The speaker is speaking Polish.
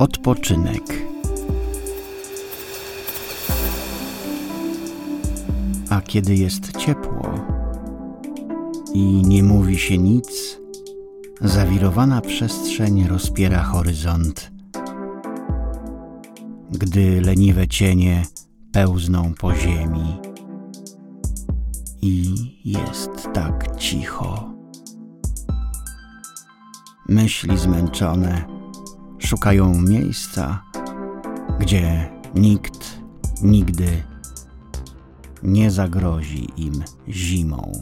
Odpoczynek. A kiedy jest ciepło i nie mówi się nic, zawirowana przestrzeń rozpiera horyzont. Gdy leniwe cienie pełzną po ziemi i jest tak cicho. Myśli zmęczone szukają miejsca, gdzie nikt nigdy nie zagrozi im zimą.